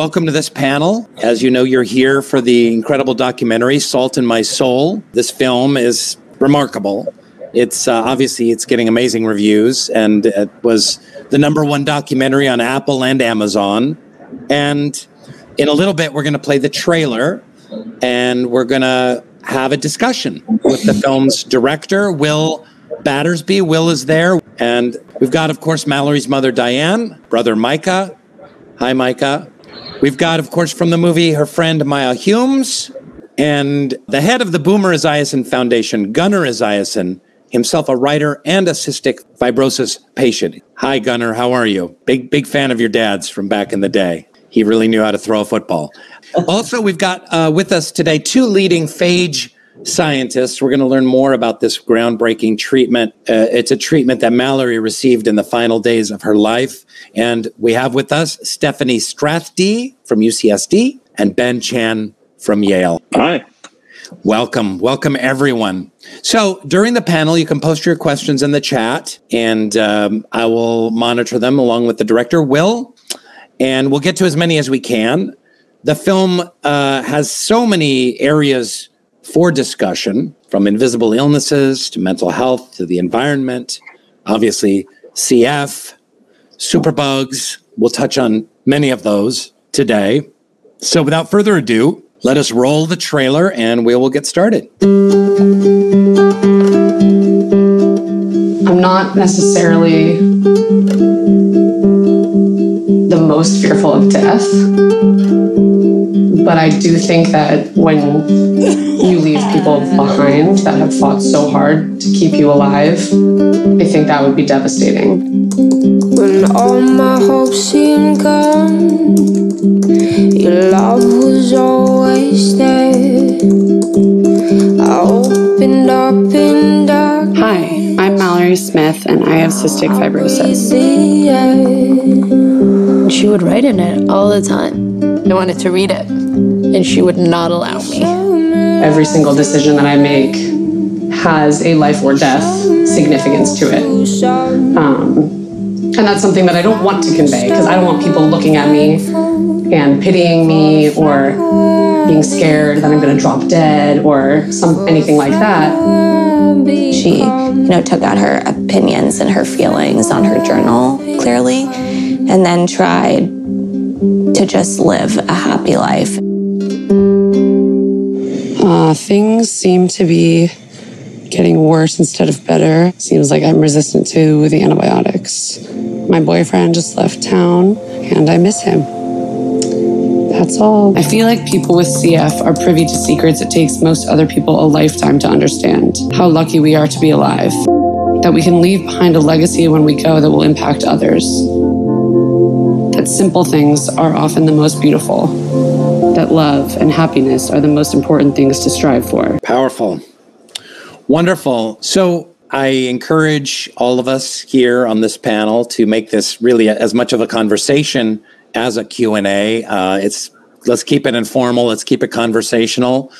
welcome to this panel. As you know, you're here for the incredible documentary Salt in My Soul. This film is remarkable. It's uh, obviously it's getting amazing reviews, and it was the number one documentary on Apple and Amazon. And in a little bit, we're going to play the trailer, and we're going to have a discussion with the film's director, Will Battersby. Will is there, and we've got, of course, Mallory's mother, Diane, brother Micah. Hi, Micah. We've got, of course, from the movie, her friend Maya Humes, and the head of the Boomer Esiason Foundation, Gunnar Esiason, himself a writer and a cystic fibrosis patient. Hi, Gunnar. How are you? Big, big fan of your dad's from back in the day. He really knew how to throw a football. also, we've got uh, with us today two leading phage scientists. We're going to learn more about this groundbreaking treatment. Uh, it's a treatment that Mallory received in the final days of her life. And we have with us Stephanie Strathdee from UCSD and Ben Chan from Yale. Hi. Welcome. Welcome, everyone. So during the panel, you can post your questions in the chat and um, I will monitor them along with the director, Will, and we'll get to as many as we can. The film uh, has so many areas for discussion from invisible illnesses to mental health to the environment, obviously, CF, superbugs. We'll touch on many of those today. So without further ado, let us roll the trailer and we will get started. I'm not necessarily the most fearful of death, but I do think that when you leave people behind that have fought so hard to keep you alive, I think that would be devastating. When all my hopes seemed gone, your love was always there. I opened up in dark. Hi, I'm Mallory Smith, and I have cystic fibrosis. She would write in it all the time. I wanted to read it, and she would not allow me. Every single decision that I make has a life or death significance to it. Um, and that's something that I don't want to convey because I don't want people looking at me and pitying me or being scared that I'm going to drop dead or some anything like that. She, you know, took out her opinions and her feelings on her journal clearly, and then tried to just live a happy life. Uh, things seem to be getting worse instead of better. Seems like I'm resistant to the antibiotics. My boyfriend just left town and I miss him. That's all. I feel like people with CF are privy to secrets it takes most other people a lifetime to understand. How lucky we are to be alive. That we can leave behind a legacy when we go that will impact others. That simple things are often the most beautiful. That love and happiness are the most important things to strive for. Powerful. Wonderful. So I encourage all of us here on this panel to make this really as much of a conversation as a Q&A. Uh, it's let's keep it informal, let's keep it conversational.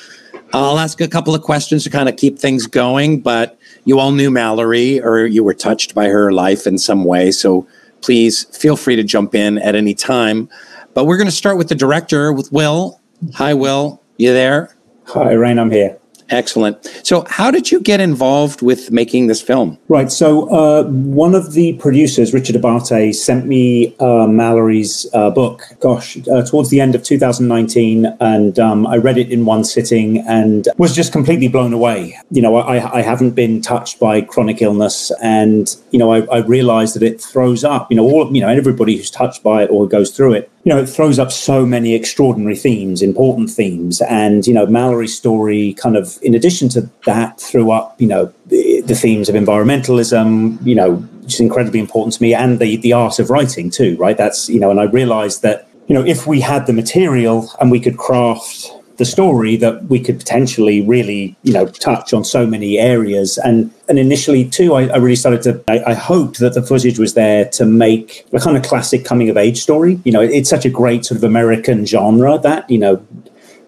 I'll ask a couple of questions to kind of keep things going, but you all knew Mallory or you were touched by her life in some way, so please feel free to jump in at any time. But we're going to start with the director, with Will. Hi, Will. You there? Hi, Rainn, I'm here. Excellent. So, how did you get involved with making this film? Right. So, uh, one of the producers, Richard Abate, sent me uh, Mallory's uh, book, gosh, uh, towards the end of 2019. And um, I read it in one sitting and was just completely blown away. You know, I, I haven't been touched by chronic illness. And, you know, I, I realized that it throws up, you know, all, you know, everybody who's touched by it or goes through it you know, it throws up so many extraordinary themes, important themes. And, you know, Mallory's story kind of, in addition to that, threw up, you know, the, the themes of environmentalism, you know, which is incredibly important to me, and the, the art of writing too, right? That's, you know, and I realized that, you know, if we had the material and we could craft the story that we could potentially really, you know, touch on so many areas. And and initially too, I, I really started to. I, I, hoped that the footage was there to make a kind of classic coming of age story. You know, it, it's such a great sort of American genre that you know,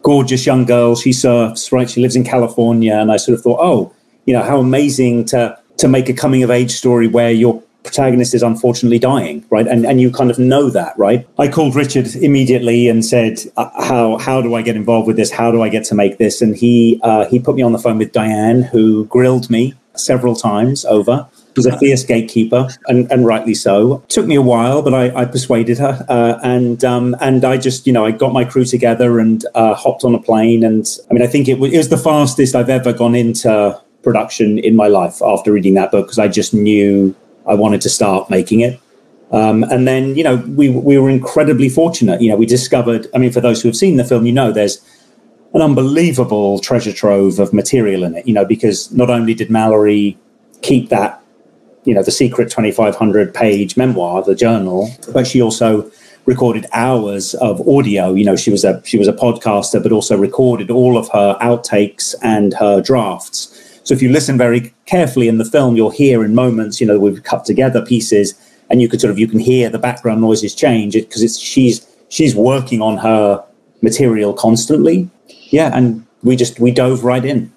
gorgeous young girl. She surfs, right? She lives in California, and I sort of thought, oh, you know, how amazing to to make a coming of age story where you're protagonist is unfortunately dying, right? And and you kind of know that, right? I called Richard immediately and said, uh, "How how do I get involved with this? How do I get to make this?" And he uh, he put me on the phone with Diane, who grilled me several times over. Was a fierce gatekeeper, and, and rightly so. It took me a while, but I, I persuaded her, uh, and um, and I just you know I got my crew together and uh, hopped on a plane, and I mean I think it it was the fastest I've ever gone into production in my life after reading that book because I just knew I wanted to start making it. Um, and then, you know, we, we were incredibly fortunate. You know, we discovered, I mean, for those who have seen the film, you know, there's an unbelievable treasure trove of material in it, you know, because not only did Mallory keep that, you know, the secret 2,500 page memoir, the journal, but she also recorded hours of audio. You know, she was a she was a podcaster, but also recorded all of her outtakes and her drafts. So if you listen very carefully in the film, you'll hear in moments, you know, we've cut together pieces, and you could sort of you can hear the background noises change because it's she's she's working on her material constantly. Yeah, and we just we dove right in.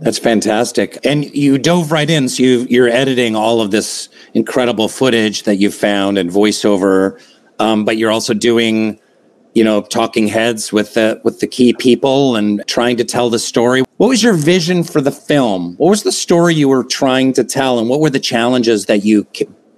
That's fantastic. And you dove right in. So you, you're editing all of this incredible footage that you found and voiceover, um, but you're also doing you know, talking heads with the with the key people and trying to tell the story. What was your vision for the film? What was the story you were trying to tell, and what were the challenges that you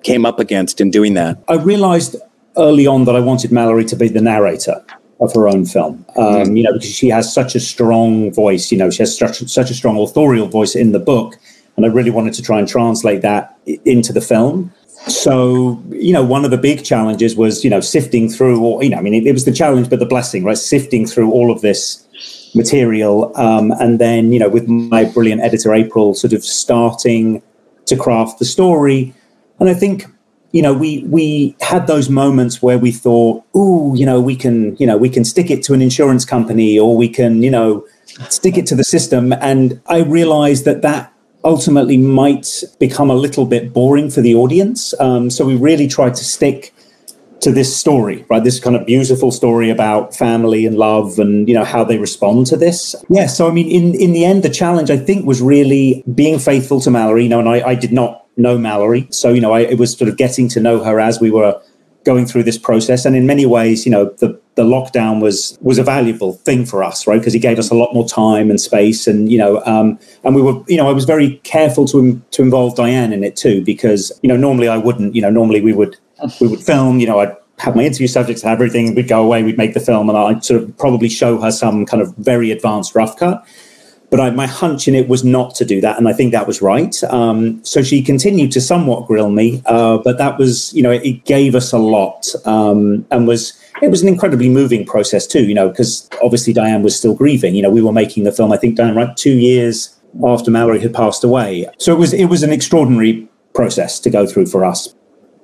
came up against in doing that? I realized early on that I wanted Mallory to be the narrator of her own film. Um, mm. You know, because she has such a strong voice. You know, she has such, such a strong authorial voice in the book, and I really wanted to try and translate that into the film so you know one of the big challenges was you know sifting through or you know i mean it, it was the challenge but the blessing right? Sifting through all of this material um, and then you know with my brilliant editor april sort of starting to craft the story. And i think you know we we had those moments where we thought oh you know we can you know we can stick it to an insurance company or we can you know stick it to the system. And i realized that that ultimately might become a little bit boring for the audience. Um, so we really tried to stick to this story, right? This kind of beautiful story about family and love and, you know, how they respond to this. Yeah. So, I mean, in, in the end, the challenge, I think, was really being faithful to Mallory, you know, and I, I did not know Mallory. So, you know, I, it was sort of getting to know her as we were going through this process. And in many ways, you know, the, the lockdown was was a valuable thing for us, right? Because he gave us a lot more time and space, and you know, um, and we were, you know, I was very careful to to involve Diane in it too, because you know, normally I wouldn't, you know, normally we would we would film, you know, I'd have my interview subjects, have everything, we'd go away, we'd make the film, and I'd sort of probably show her some kind of very advanced rough cut. But I, my hunch in it was not to do that, and I think that was right. Um, so she continued to somewhat grill me, uh, but that was, you know, it, it gave us a lot, um, and was it was an incredibly moving process too. You know, because obviously Diane was still grieving. You know, we were making the film. I think Diane, right, two years after Mallory had passed away. So it was it was an extraordinary process to go through for us.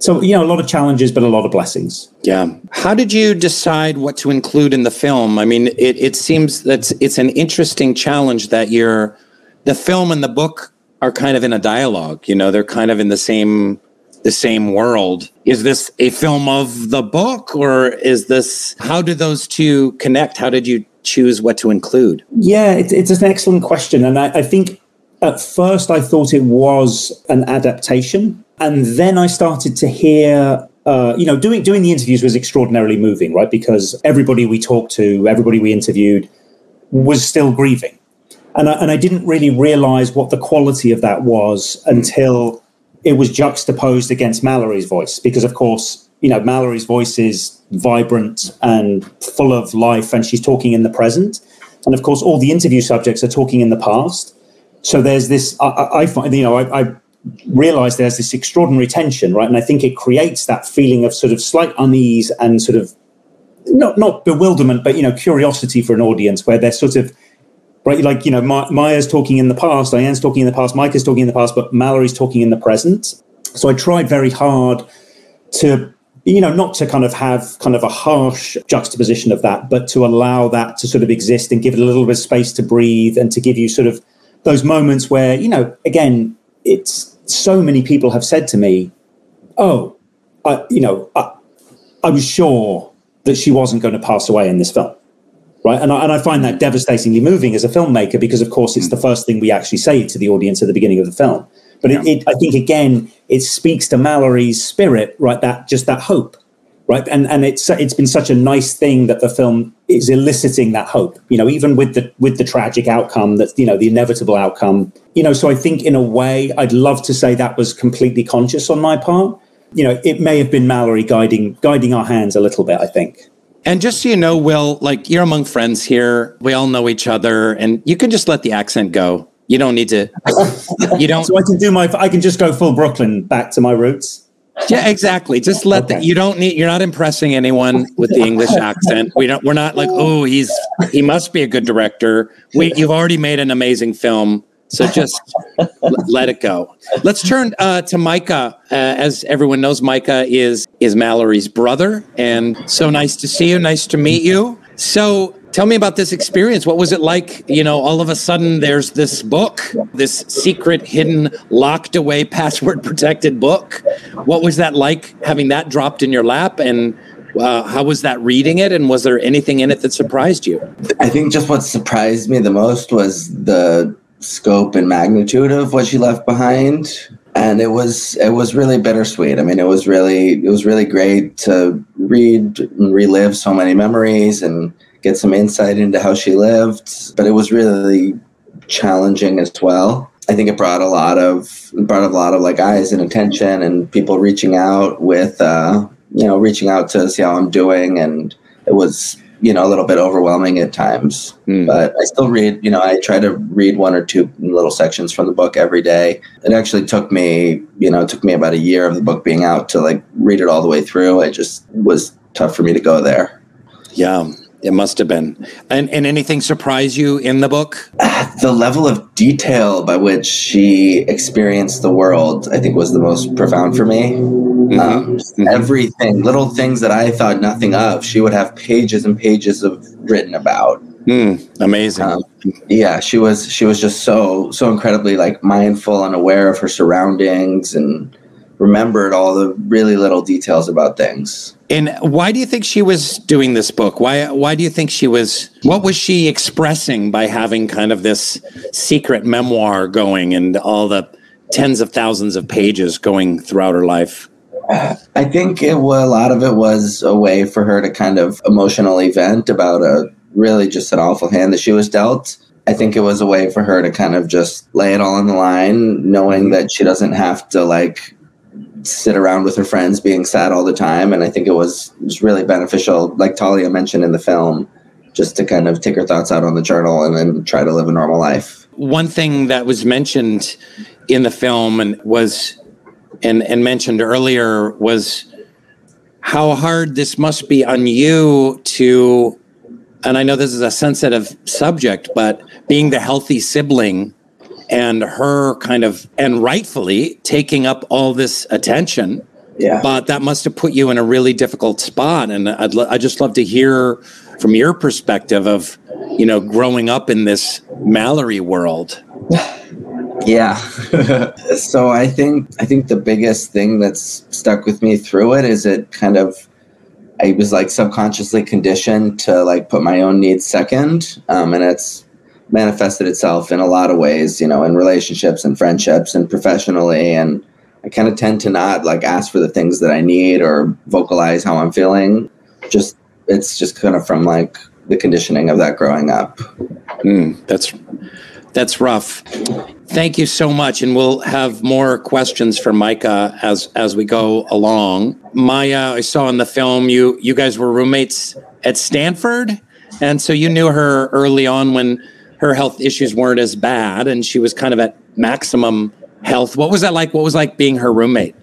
So, you know, a lot of challenges, but a lot of blessings. Yeah. How did you decide what to include in the film? I mean, it, it seems that it's an interesting challenge that you're, the film and the book are kind of in a dialogue, you know, they're kind of in the same, the same world. Is this a film of the book or is this, how do those two connect? How did you choose what to include? Yeah, it, it's an excellent question. And I, I think at first I thought it was an adaptation and then I started to hear uh, you know, doing doing the interviews was extraordinarily moving, right? Because everybody we talked to, everybody we interviewed, was still grieving, and I, and I didn't really realize what the quality of that was until it was juxtaposed against Mallory's voice. Because of course, you know, Mallory's voice is vibrant and full of life, and she's talking in the present, and of course, all the interview subjects are talking in the past. So there's this. I, I find, you know, I, I realize there's this extraordinary tension, right? And I think it creates that feeling of sort of slight unease and sort of not not bewilderment, but you know, curiosity for an audience where they're sort of right, like you know, Maya's talking in the past, Diane's talking in the past, Mike is talking in the past, but Mallory's talking in the present. So I tried very hard to you know not to kind of have kind of a harsh juxtaposition of that but to allow that to sort of exist and give it a little bit of space to breathe and to give you sort of those moments where you know again it's so many people have said to me, "Oh, I, you know, I, I was sure that she wasn't going to pass away in this film." Right. And I, and I find that devastatingly moving as a filmmaker because, of course, it's the hmm. first thing we actually say to the audience at the beginning of the film. But yeah. it, it, I think again, it speaks to Mallory's spirit, right? That just that hope, right? And and it's it's been such a nice thing that the film is eliciting that hope. You know, even with the with the tragic outcome, that's you know the inevitable outcome. You know, so I think in a way, I'd love to say that was completely conscious on my part. You know, it may have been Mallory guiding guiding our hands a little bit. I think. And just so you know, Will, like you're among friends here. We all know each other, and you can just let the accent go. You don't need to. You don't. so I can do my. I can just go full Brooklyn back to my roots. Yeah, exactly. Just let okay. the. You don't need. You're not impressing anyone with the English accent. We don't. We're not like, oh, he's. He must be a good director. We. You've already made an amazing film. So just let it go. Let's turn uh, to Micah. Uh, as everyone knows, Micah is is Mallory's brother, and so nice to see you. Nice to meet you. So tell me about this experience. What was it like? You know, all of a sudden there's this book, this secret, hidden, locked away, password protected book. What was that like having that dropped in your lap? And uh, how was that reading it? And was there anything in it that surprised you? I think just what surprised me the most was the scope and magnitude of what she left behind and it was it was really bittersweet i mean it was really it was really great to read and relive so many memories and get some insight into how she lived but it was really challenging as well. I think it brought a lot of brought a lot of like eyes and attention and people reaching out with uh you know reaching out to see how i'm doing and it was you know a little bit overwhelming at times. Mm. but i still read you know i try to read one or two little sections from the book every day. It actually took me you know it took me about a year of the book being out to like read it all the way through. It just was tough for me to go there. Yeah it must have been. And, and anything surprise you in the book? The level of detail by which she experienced the world, I think, was the most profound for me. Mm-hmm. Um, mm-hmm. Everything, little things that I thought nothing of, she would have pages and pages of written about. Mm, amazing. Um, yeah, she was she was just so so incredibly like mindful and aware of her surroundings and remembered all the really little details about things. And why do you think she was doing this book? Why why do you think she was what was she expressing by having kind of this secret memoir going and all the tens of thousands of pages going throughout her life? I think it was, a lot of it was a way for her to kind of emotionally vent about a really just an awful hand that she was dealt. I think it was a way for her to kind of just lay it all on the line, knowing that she doesn't have to like sit around with her friends being sad all the time. And I think it was, really beneficial, like Talia mentioned in the film, just to kind of take her thoughts out on the journal and then try to live a normal life. One thing that was mentioned in the film and was and, and mentioned earlier was how hard this must be on you to and I know this is a sensitive subject, but being the healthy sibling and her kind of and rightfully taking up all this attention. Yeah. But that must have put you in a really difficult spot, and I'd lo- I just love to hear from your perspective of you know growing up in this Mallory world. Yeah. so I think I think the biggest thing that's stuck with me through it is it kind of I was like subconsciously conditioned to like put my own needs second, um, and it's manifested itself in a lot of ways, you know, in relationships and friendships and professionally. And I kind of tend to not like ask for the things that I need or vocalize how I'm feeling. Just, it's just kind of from like the conditioning of that growing up. Mm, that's, that's rough. Thank you so much. And we'll have more questions for Micah as, as we go along. Maya, I saw in the film you, you guys were roommates at Stanford. And so you knew her early on when her health issues weren't as bad and she was kind of at maximum health. What was that like? What was like being her roommate?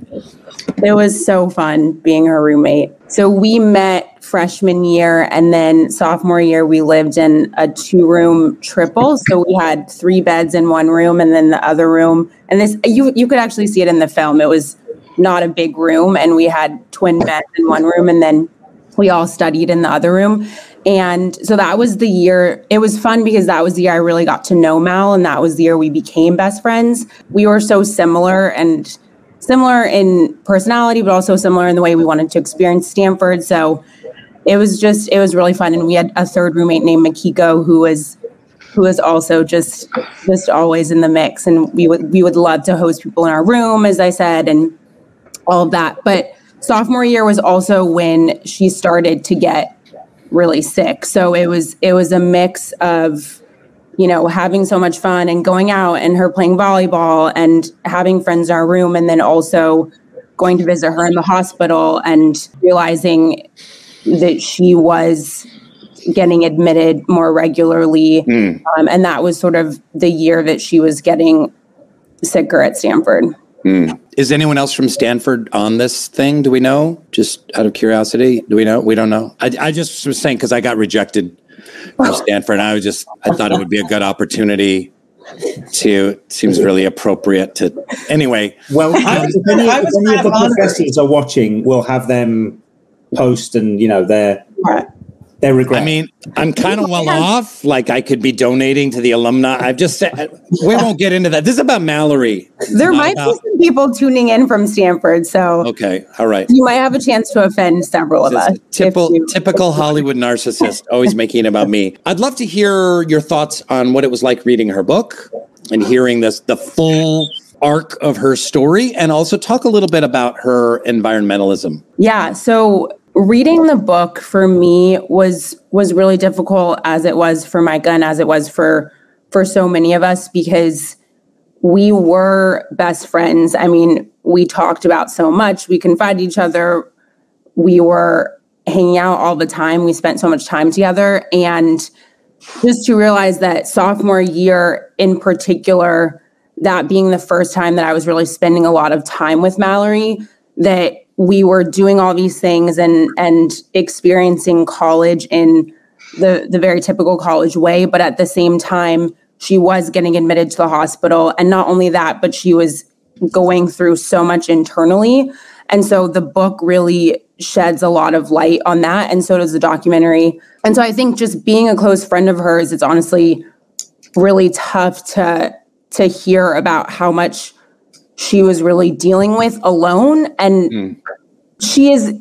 It was so fun being her roommate. So we met freshman year and then sophomore year we lived in a two room triple. So we had three beds in one room and then the other room and this you you could actually see it in the film. It was not a big room and we had twin beds in one room and then we all studied in the other room and so that was the year, it was fun because that was the year I really got to know Mal, and that was the year we became best friends. We were so similar and similar in personality, but also similar in the way we wanted to experience Stanford. So it was just, it was really fun. And we had a third roommate named Makiko who was who is also just just always in the mix. And we would we would love to host people in our room, as I said, and all of that. But sophomore year was also when she started to get really sick. So it was it was a mix of you know having so much fun and going out and her playing volleyball and having friends in our room and then also going to visit her in the hospital and realizing that she was getting admitted more regularly mm. um, and that was sort of the year that she was getting sicker at stanford mm. Is anyone else from Stanford on this thing? Do we know? Just out of curiosity, do we know? We don't know. I, I just was saying because I got rejected from Stanford. and I was just I thought it would be a good opportunity to seems really appropriate to anyway. Well, um, if any, if any of the professors are watching, we'll have them post and you know their they regret. I mean, I'm kind of well off. Like I could be donating to the alumni. I've just said we won't get into that. This is about Mallory. There might about, be some people tuning in from Stanford, so okay, all right. You might have a chance to offend several of us. Typical, you- typical Hollywood narcissist, always making it about me. I'd love to hear your thoughts on what it was like reading her book and hearing this the full arc of her story, and also talk a little bit about her environmentalism. Yeah. So reading the book for me was was really difficult as it was for Micah and as it was for for so many of us because we were best friends. I mean, we talked about so much, we confided each other, we were hanging out all the time, we spent so much time together. And just to realize that sophomore year in particular that being the first time that I was really spending a lot of time with Mallory that we were doing all these things and and experiencing college in the the very typical college way but at the same time she was getting admitted to the hospital. And not only that but she was going through so much internally. And so the book really sheds a lot of light on that and so does the documentary. And so i think just being a close friend of hers it's honestly really tough to to hear about how much she was really dealing with alone. And mm. she is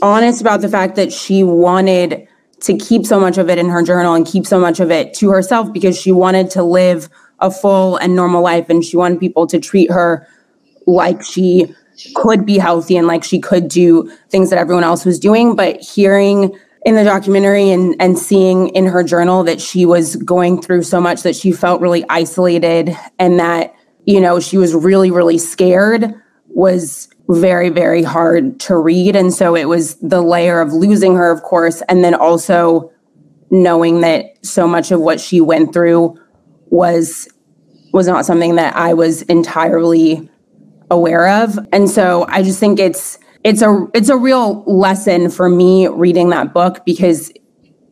honest about the fact that she wanted to keep so much of it in her journal and keep so much of it to herself because she wanted to live a full and normal life and she wanted people to treat her like she could be healthy and like she could do things that everyone else was doing but hearing in the documentary and and seeing in her journal that she was going through so much that she felt really isolated and that you know, she was really, really scared was very, very hard to read. And so it was the layer of losing her, of course, and then also knowing that so much of what she went through was was not something that I was entirely aware of. And so I just think it's it's a it's a real lesson for me reading that book because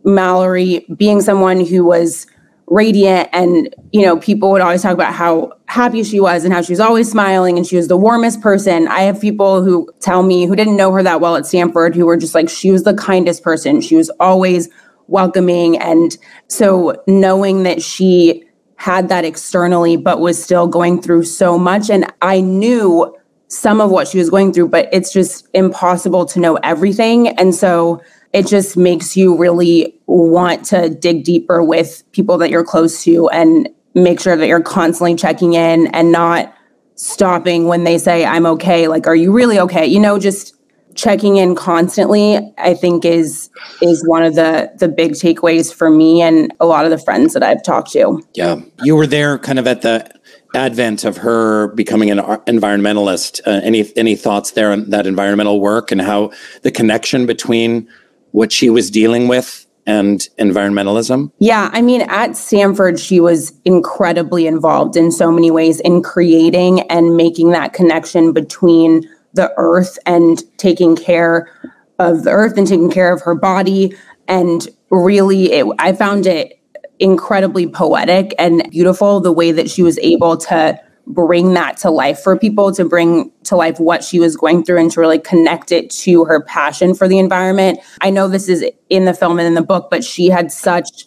Mallory being someone who was radiant and you know people would always talk about how happy she was and how she was always smiling and she was the warmest person. I have people who tell me who didn't know her that well at stanford who were just like she was the kindest person. She was always welcoming and so knowing that she had that externally but was still going through so much and i knew some of what she was going through but it's just impossible to know everything. And so it just makes you really want to dig deeper with people that you're close to and make sure that you're constantly checking in and not stopping when they say i'm okay. Like are you really okay? You know just checking in constantly i think is is one of the the big takeaways for me and a lot of the friends that i've talked to. Yeah. You were there kind of at the advent of her becoming an environmentalist. Uh, any any thoughts there on that environmental work and how the connection between what she was dealing with and environmentalism? Yeah, I mean, at Stanford, she was incredibly involved in so many ways in creating and making that connection between the earth and taking care of the earth and taking care of her body. And really, it, I found it incredibly poetic and beautiful the way that she was able to bring that to life for people, to bring to life what she was going through and to really connect it to her passion for the environment. I know this is in the film and in the book, but she had such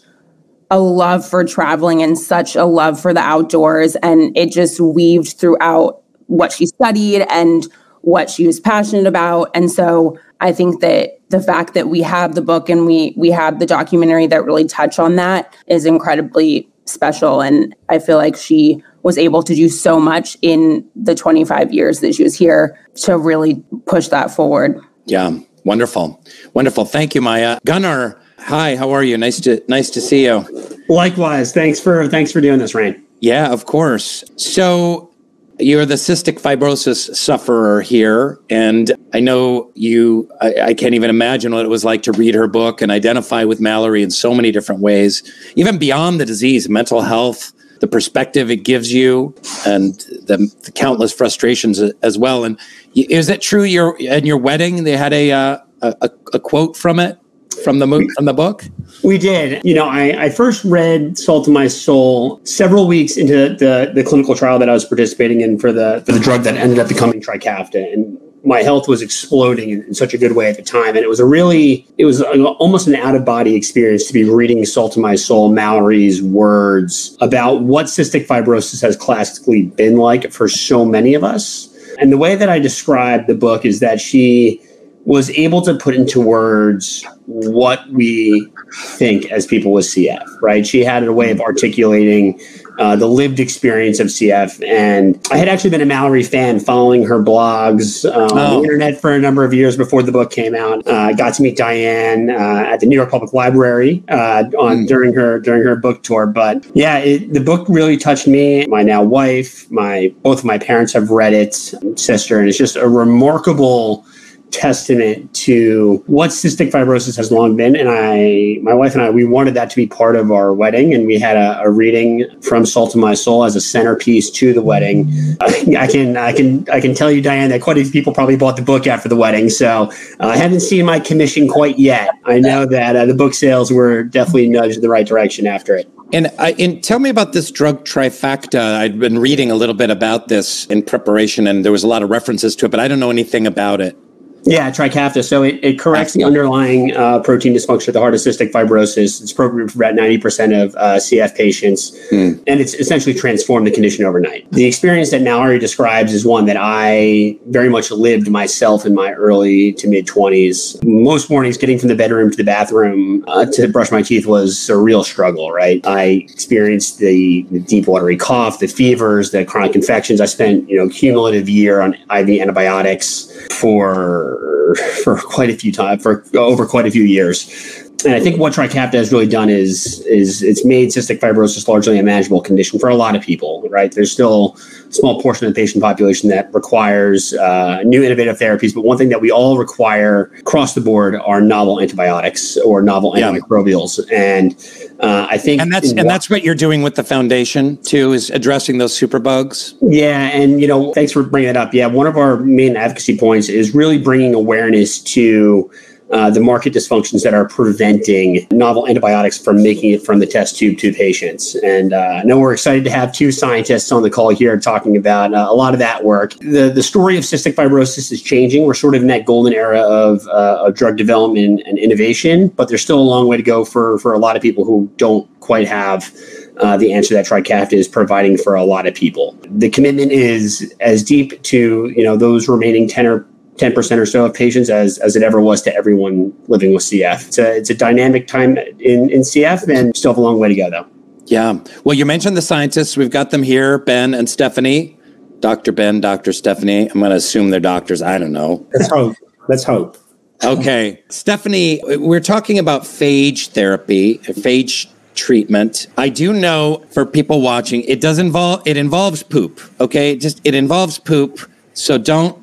a love for traveling and such a love for the outdoors. And it just weaved throughout what she studied and what she was passionate about. And so I think that the fact that we have the book and we we have the documentary that really touch on that is incredibly special. And I feel like she was able to do so much in the 25 years that she was here to really push that forward. Yeah, wonderful. Wonderful. Thank you, Maya. Gunnar, hi, how are you? Nice to nice to see you. Likewise. Thanks for thanks for doing this, Rainn. Yeah, of course. So you're the cystic fibrosis sufferer here. And I know you, I, I, can't even imagine what it was like to read her book and identify with Mallory in so many different ways, even beyond the disease, mental health, the perspective it gives you, and the, the countless frustrations as well. And is it true your, at your wedding, they had a, uh, a, a quote from it? from the from the book? We did. You know, I, I first read Salt of My Soul several weeks into the the clinical trial that I was participating in for the for the drug that ended up becoming Trikafta, and my health was exploding in, in, such a good way at the time. And it was a really it was almost an out of body experience to be reading salt of my soul mallory's words about what cystic fibrosis has classically been like for so many of us. And the way that i describe the book is that she was able to put into words what we think as people with CF, right? She had a way of articulating uh, the lived experience of CF. And I had actually been a Mallory fan following her blogs uh, oh. on the oh. internet for a number of years before the book came out. Uh, I got to meet Diane uh, at the New York Public Library uh, on mm. during her during her book tour. But yeah, it, the book really touched me. My now wife, my both of my parents have read it, sister, and it's just a remarkable testament to what cystic fibrosis has long been. And I, my wife and I, we wanted that to be part of our wedding, and we had a, a reading from Salt of My Soul as a centerpiece to the wedding. I can, I can, I can tell you, Diane, that quite a few people probably bought the book after the wedding. So uh, I haven't seen my commission quite yet. I know that uh, the book sales were definitely nudged in the right direction after it. And, I, and tell me about this drug trifecta. I'd been reading a little bit about this in preparation, and there was a lot of references to it, but I don't know anything about it. Yeah, Trikafta. So it, it corrects the underlying uh, protein dysfunction of the heart of cystic fibrosis. It's appropriate for about 90% of uh, CF patients, mm. and it's essentially transformed the condition overnight. The experience that Mallory describes is one that I very much lived myself in my early to mid 20s. Most mornings, getting from the bedroom to the bathroom uh, to brush my teeth was a real struggle, right? I experienced the, the deep watery cough, the fevers, the chronic infections. I spent, you know, cumulative year on IV antibiotics for for quite a few times for over quite a few years. And I think what Trikafta has really done is is it's made cystic fibrosis largely a manageable condition for a lot of people. Right? There's still a small portion of the patient population that requires uh, new innovative therapies, but one thing that we all require across the board are novel antibiotics or novel yeah. antimicrobials. And uh, I think, and that's and that's what you're doing with the foundation too, is addressing those superbugs. Yeah, and you know, thanks for bringing that up. Yeah, one of our main advocacy points is really bringing awareness to uh, the market dysfunctions that are preventing novel antibiotics from making it from the test tube to patients. And uh, I know we're excited to have two scientists on the call here talking about uh, a lot of that work. The, the story of cystic fibrosis is changing. We're sort of in that golden era of, uh, of drug development and innovation, but there's still a long way to go for, for a lot of people who don't quite have uh, the answer that Trikafta is providing for a lot of people. The commitment is as deep to you know those remaining 10 or 10% or so of patients as, as it ever was to everyone living with CF. It's a, it's a dynamic time in, in CF and still have a long way to go, though. Yeah. Well, you mentioned the scientists. We've got them here, Ben and Stephanie. Dr. Ben, Dr. Stephanie. I'm going to assume they're doctors. I don't know. Let's hope. Let's hope. Okay. Stephanie, we're talking about phage therapy, phage treatment. I do know for people watching, it does involve it involves poop. Okay, just it involves poop. So don't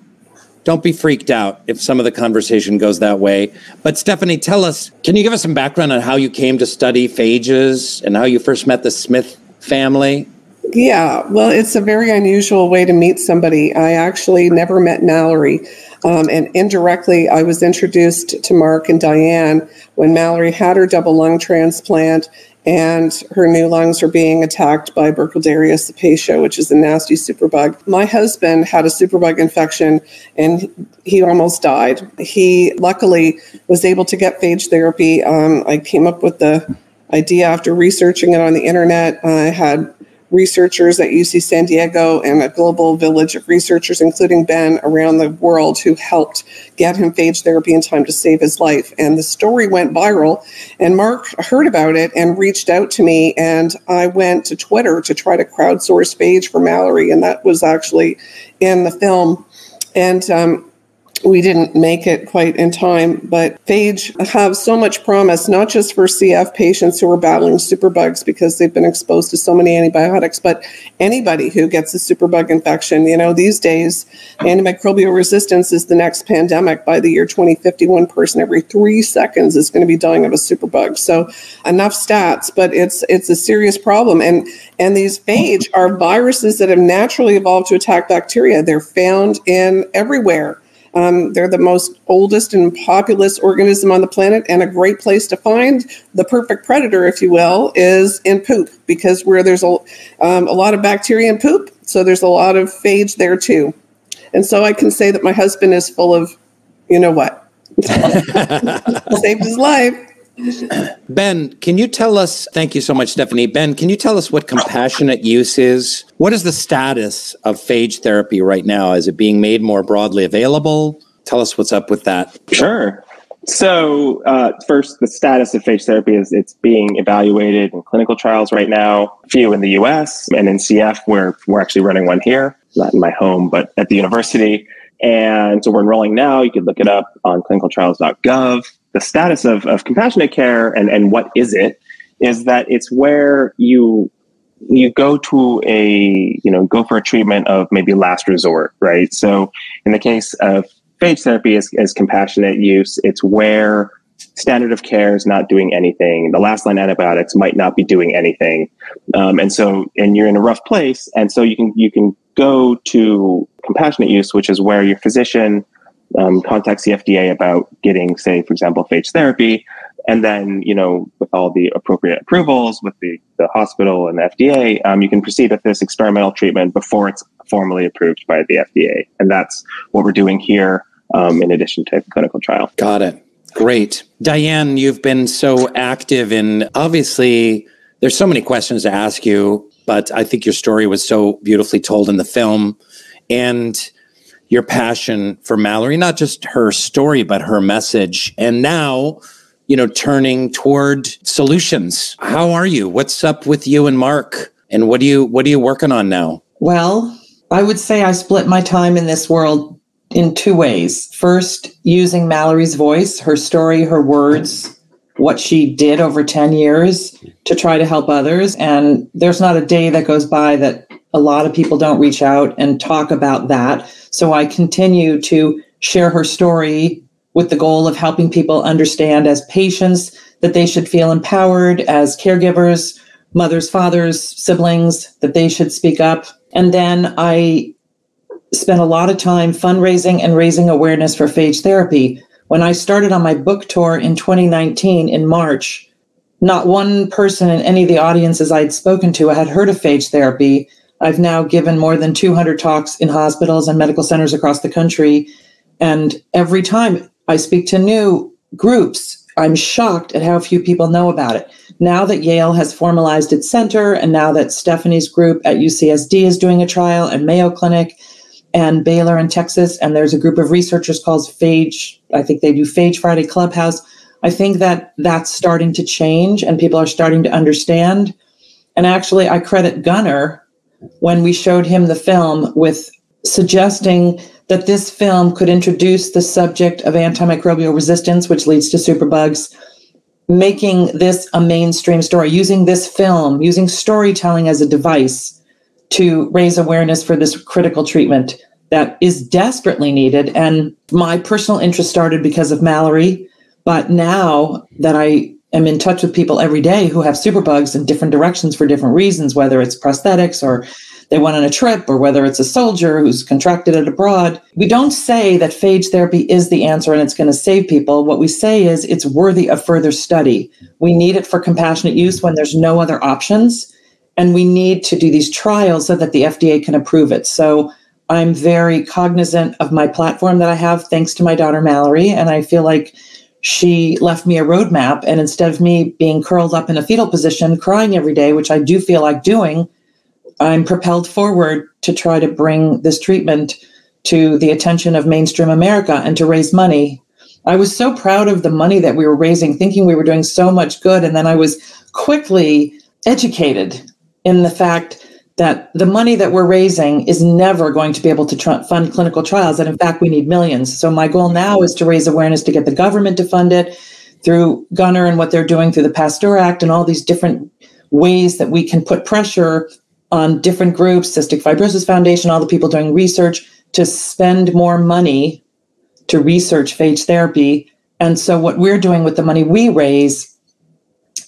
don't be freaked out if some of the conversation goes that way. But Stephanie, tell us, can you give us some background on how you came to study phages and how you first met the Smith family? Yeah, well, it's a very unusual way to meet somebody. I actually never met Mallory. Um, and indirectly, I was introduced to Mark and Diane when Mallory had her double lung transplant and her new lungs are being attacked by Burkholderia cepacia, which is a nasty superbug. My husband had a superbug infection and he almost died. He luckily was able to get phage therapy. Um, I came up with the idea after researching it on the internet. I had researchers at UC San Diego and a global village of researchers, including Ben, around the world who helped get him phage therapy in time to save his life. And the story went viral, and Mark heard about it and reached out to me. And I went to Twitter to try to crowdsource phage for Mallory, and that was actually in the film. And um, we didn't make it quite in time, but phage have so much promise, not just for CF patients who are battling superbugs because they've been exposed to so many antibiotics, but anybody who gets a superbug infection. You know, these days, antimicrobial resistance is the next pandemic. By the year 2050, one person every three seconds is going to be dying of a superbug. So, enough stats, but it's it's a serious problem. And and these phage are viruses that have naturally evolved to attack bacteria. They're found in everywhere um, they're the most oldest and populous organism on the planet, and a great place to find the perfect predator, if you will, is in poop because where there's a, um, a lot of bacteria in poop, so there's a lot of phage there too. And so I can say that my husband is full of, you know what, saved his life. Ben, can you tell us? Thank you so much, Stephanie. Ben, can you tell us what compassionate use is? What is the status of phage therapy right now? Is it being made more broadly available? Tell us what's up with that. Sure. So, uh, first, the status of phage therapy is it's being evaluated in clinical trials right now, a few in the US and in CF, where we're actually running one here, not in my home, but at the university. And so we're enrolling now. You can look it up on clinicaltrials.gov the status of, of compassionate care and, and what is it is that it's where you you go to a you know go for a treatment of maybe last resort right? So in the case of phage therapy is compassionate use it's where standard of care is not doing anything. The last line antibiotics might not be doing anything. Um, and so and you're in a rough place and so you can you can go to compassionate use which is where your physician um, contacts the FDA about getting, say, for example, phage therapy. And then, you know, with all the appropriate approvals with the, the hospital and the FDA, um, you can proceed with this experimental treatment before it's formally approved by the FDA. And that's what we're doing here um, in addition to clinical trial. Got it. Great. Diane, you've been so active in obviously, there's so many questions to ask you, but I think your story was so beautifully told in the film. And your passion for Mallory, not just her story, but her message. And now, you know, turning toward solutions. How are you? What's up with you and Mark? And what do you what are you working on now? Well, I would say I split my time in this world in two ways. First, using Mallory's voice, her story, her words, what she did over 10 years to try to help others. And there's not a day that goes by that a lot of people don't reach out and talk about that. So I continue to share her story with the goal of helping people understand as patients that they should feel empowered, as caregivers, mothers, fathers, siblings, that they should speak up. And then I spent a lot of time fundraising and raising awareness for phage therapy. When I started on my book tour in 2019 in March, not one person in any of the audiences I'd spoken to had heard of phage therapy. I've now given more than 200 talks in hospitals and medical centers across the country. And every time I speak to new groups, I'm shocked at how few people know about it. Now that Yale has formalized its center, and now that Stephanie's group at UCSD is doing a trial, and Mayo Clinic, and Baylor in Texas, and there's a group of researchers called Phage, I think they do Phage Friday Clubhouse. I think that that's starting to change, and people are starting to understand. And actually, I credit Gunnar when we showed him the film with suggesting that this film could introduce the subject of antimicrobial resistance, which leads to superbugs, making this a mainstream story, using this film, using storytelling as a device to raise awareness for this critical treatment that is desperately needed. And my personal interest started because of Mallory. But now that I am in touch with people every day who have superbugs in different directions for different reasons, whether it's prosthetics or they went on a trip or whether it's a soldier who's contracted it abroad. We don't say that phage therapy is the answer and it's going to save people. What we say is it's worthy of further study. We need it for compassionate use when there's no other options. And we need to do these trials so that the FDA can approve it. So I'm very cognizant of my platform that I have thanks to my daughter Mallory. And I feel like she left me a roadmap. And instead of me being curled up in a fetal position, crying every day, which I do feel like doing, I'm propelled forward to try to bring this treatment to the attention of mainstream America and to raise money. I was so proud of the money that we were raising, thinking we were doing so much good. And then I was quickly educated in the fact that the money that we're raising is never going to be able to tr- fund clinical trials. And in fact, we need millions. So my goal now is to raise awareness to get the government to fund it through Gunnar and what they're doing through the Pasteur Act and all these different ways that we can put pressure on different groups, Cystic Fibrosis Foundation, all the people doing research to spend more money to research phage therapy. And so what we're doing with the money we raise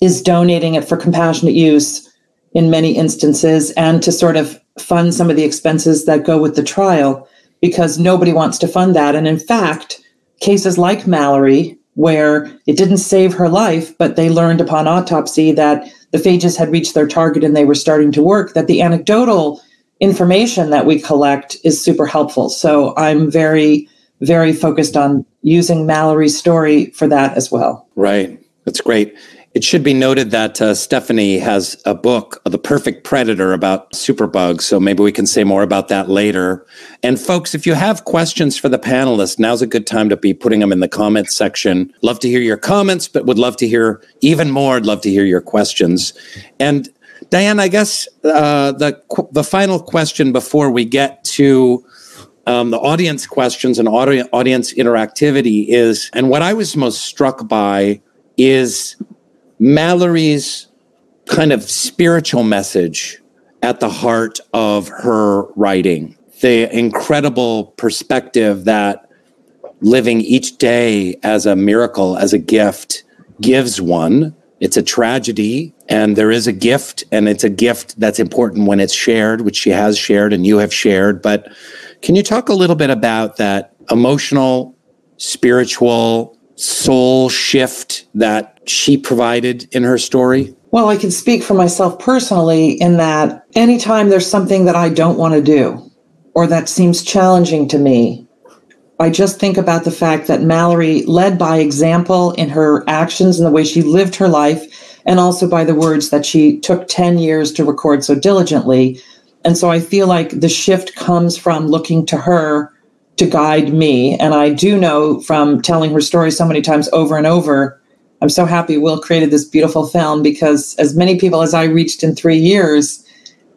is donating it for compassionate use in many instances and to sort of fund some of the expenses that go with the trial because nobody wants to fund that. And in fact, cases like Mallory, where it didn't save her life, but they learned upon autopsy that the phages had reached their target and they were starting to work, that the anecdotal information that we collect is super helpful. So I'm very, very focused on using Mallory's story for that as well. Right. That's great. It should be noted that uh, Stephanie has a book, The Perfect Predator, about superbugs. So maybe we can say more about that later. And folks, if you have questions for the panelists, now's a good time to be putting them in the comments section. Love to hear your comments, but would love to hear even more. I'd love to hear your questions. And Diane, I guess uh, the the final question before we get to um, the audience questions and audi- audience interactivity is, and what I was most struck by is Mallory's kind of spiritual message at the heart of her writing. The incredible perspective that living each day as a miracle, as a gift, gives one. It's a tragedy, and there is a gift, and it's a gift that's important when it's shared, which she has shared and you have shared. But can you talk a little bit about that emotional, spiritual, soul shift that she provided in her story? Well, I can speak for myself personally in that anytime there's something that I don't want to do or that seems challenging to me, I just think about the fact that Mallory led by example in her actions and the way she lived her life, and also by the words that she took 10 years to record so diligently. And so I feel like the shift comes from looking to her to guide me. And I do know from telling her story so many times over and over, I'm so happy Will created this beautiful film because as many people as I reached in three years,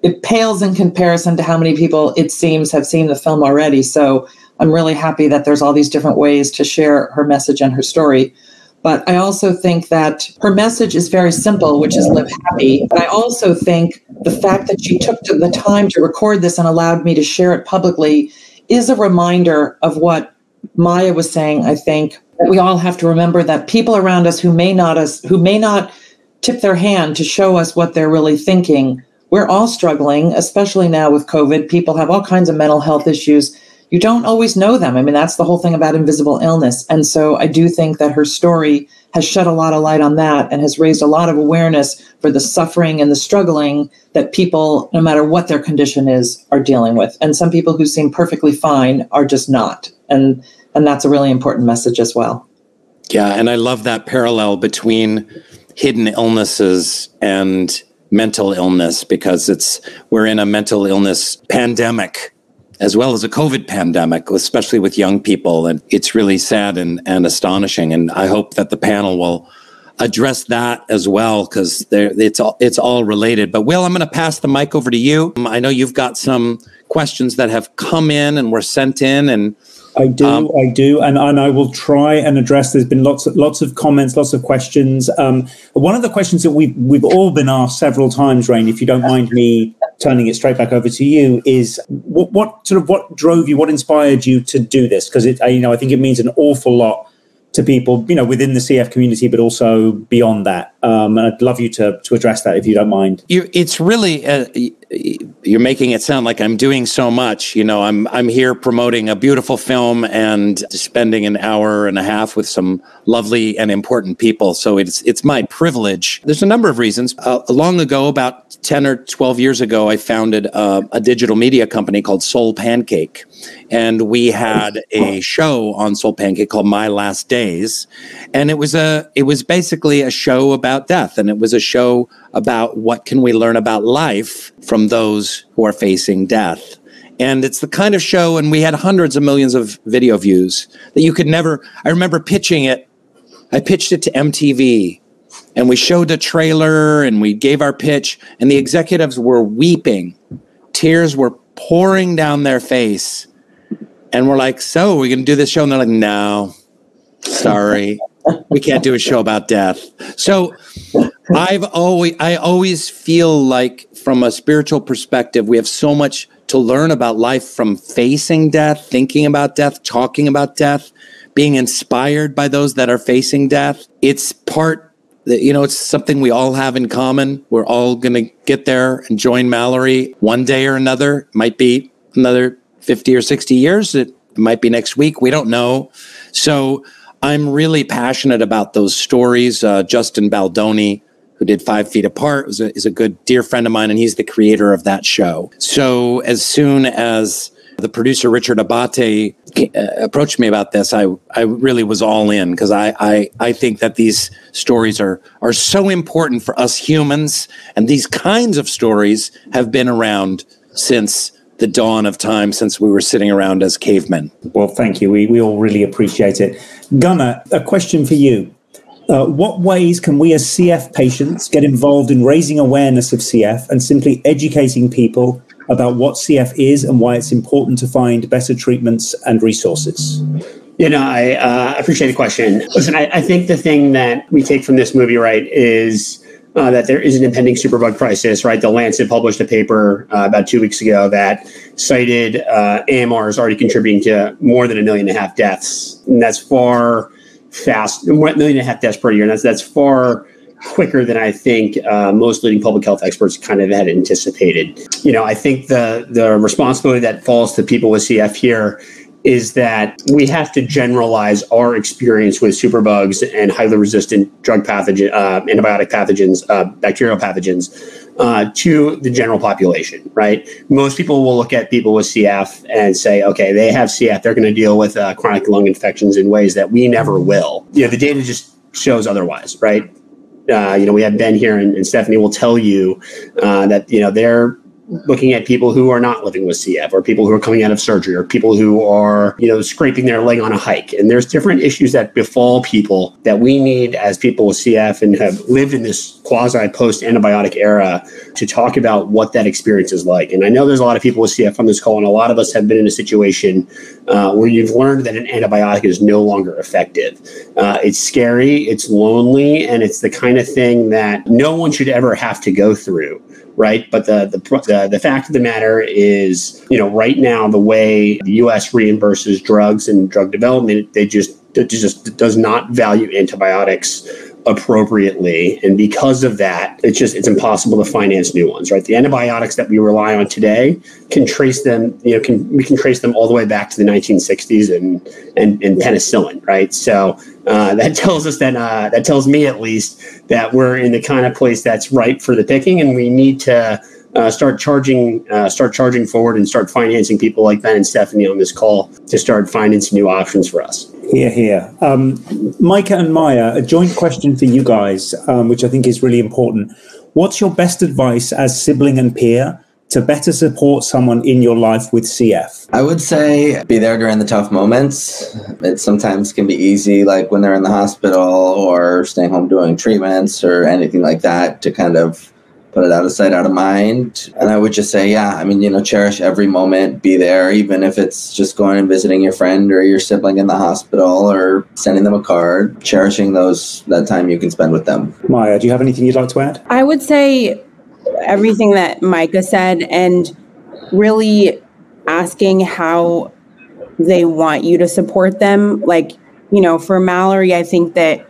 it pales in comparison to how many people it seems have seen the film already. So I'm really happy that there's all these different ways to share her message and her story. But I also think that her message is very simple, which is live happy. But I also think the fact that she took the time to record this and allowed me to share it publicly is a reminder of what Maya was saying, I think, we all have to remember that people around us who may not us who may not tip their hand to show us what they're really thinking, we're all struggling, especially now with COVID. People have all kinds of mental health issues. You don't always know them. I mean, that's the whole thing about invisible illness. And so I do think that her story has shed a lot of light on that and has raised a lot of awareness for the suffering and the struggling that people, no matter what their condition is, are dealing with. And some people who seem perfectly fine are just not. And and that's a really important message as well. Yeah, and I love that parallel between hidden illnesses and mental illness because it's we're in a mental illness pandemic as well as a COVID pandemic, especially with young people. And it's really sad and, and astonishing. And I hope that the panel will address that as well because it's all it's all related. But Will, I'm going to pass the mic over to you. I know you've got some questions that have come in and were sent in, and I do, um, I do, and, and I will try and address. There's been lots of lots of comments, lots of questions. Um, one of the questions that we've we've all been asked several times, Rainn, if you don't mind me turning it straight back over to you, is what, what sort of what drove you, what inspired you to do this? Because it, you know, I think it means an awful lot to people, you know, within the CF community, but also beyond that. Um, and I'd love you to to address that if you don't mind. You, it's really uh, you're making it sound like I'm doing so much. You know, I'm I'm here promoting a beautiful film and spending an hour and a half with some lovely and important people. So it's it's my privilege. There's a number of reasons. Uh, long ago, about ten or twelve years ago, I founded uh, a digital media company called Soul Pancake, and we had a show on Soul Pancake called My Last Days, and it was a it was basically a show about death, and it was a show about what can we learn about life from those who are facing death. And it's the kind of show, and we had hundreds of millions of video views that you could never. I remember pitching it. I pitched it to MTV and we showed the trailer and we gave our pitch, and the executives were weeping. Tears were pouring down their face. And we're like, So, we're going to do this show? And they're like, No, sorry. We can't do a show about death. So I've always I always feel like from a spiritual perspective, we have so much to learn about life from facing death, thinking about death, talking about death, being inspired by those that are facing death. It's part that you know, it's something we all have in common. We're all going to get there and join Mallory one day or another. Might be another 50 or 60 years. It might be next week. We don't know. So I'm really passionate about those stories. Uh, Justin Baldoni, who did Five Feet Apart, is a, is a good dear friend of mine, and he's the creator of that show. So as soon as the producer Richard Abate uh, approached me about this, I I really was all in because I, I I think that these stories are are so important for us humans, and these kinds of stories have been around since the dawn of time, since we were sitting around as cavemen. Well, thank you. We we all really appreciate it. Gunnar, a question for you. Uh, what ways can we as CF patients get involved in raising awareness of CF and simply educating people about what CF is and why it's important to find better treatments and resources? You know, I uh, appreciate the question. Listen, I, I, think the thing that we take from this movie, right, is uh, that there is an impending superbug crisis, right? The Lancet published a paper uh, about two weeks ago that cited uh, AMR is already contributing to more than a million and a half deaths. And that's far fast, million and a half deaths per year. And that's, that's far quicker than I think uh, most leading public health experts kind of had anticipated. You know, I think the the responsibility that falls to people with CF here is that we have to generalize our experience with superbugs and highly resistant drug pathogen, uh, antibiotic pathogens, uh, bacterial pathogens, uh, to the general population, right? Most people will look at people with CF and say, okay, they have CF, they're going to deal with uh, chronic lung infections in ways that we never will. You know, the data just shows otherwise, right? uh, you know, we have Ben here and, and Stephanie will tell you uh, that, you know, they're looking at people who are not living with CF or people who are coming out of surgery or people who are, you know, scraping their leg on a hike. And there's different issues that befall people that we need as people with CF and have lived in this quasi post antibiotic era to talk about what that experience is like. And I know there's a lot of people with CF on this call, and a lot of us have been in a situation uh, where you've learned that an antibiotic is no longer effective. Uh, it's scary, it's lonely, and it's the kind of thing that no one should ever have to go through right? But the, the the the fact of the matter is, you know, right now the way the U.S. reimburses drugs and drug development, they just it just does not value antibiotics appropriately. And because of that it's just it's impossible to finance new ones right? The antibiotics that we rely on today can trace them you know can we can trace them all the way back to the 1960s and and, and penicillin right? So uh, that tells us that uh, that tells me at least that we're in the kind of place that's ripe for the picking and we need to uh, start charging uh, start charging forward and start financing people like Ben and Stephanie on this call to start finding some new options for us. Here, here. Um, Micah and Maya, a joint question for you guys, um, which I think is really important. What's your best advice as sibling and peer to better support someone in your life with CF? I would say be there during the tough moments. It sometimes can be easy, like when they're in the hospital or staying home doing treatments or anything like that, to kind of put it out of sight, out of mind. And I would just say, yeah, I mean, you know, cherish every moment, be there, even if it's just going and visiting your friend or your sibling in the hospital or sending them a card, cherishing those that time you can spend with them. Maya, do you have anything you'd like to add? I would say everything that Micah said and really asking how they want you to support them. Like, you know, for Mallory, I think that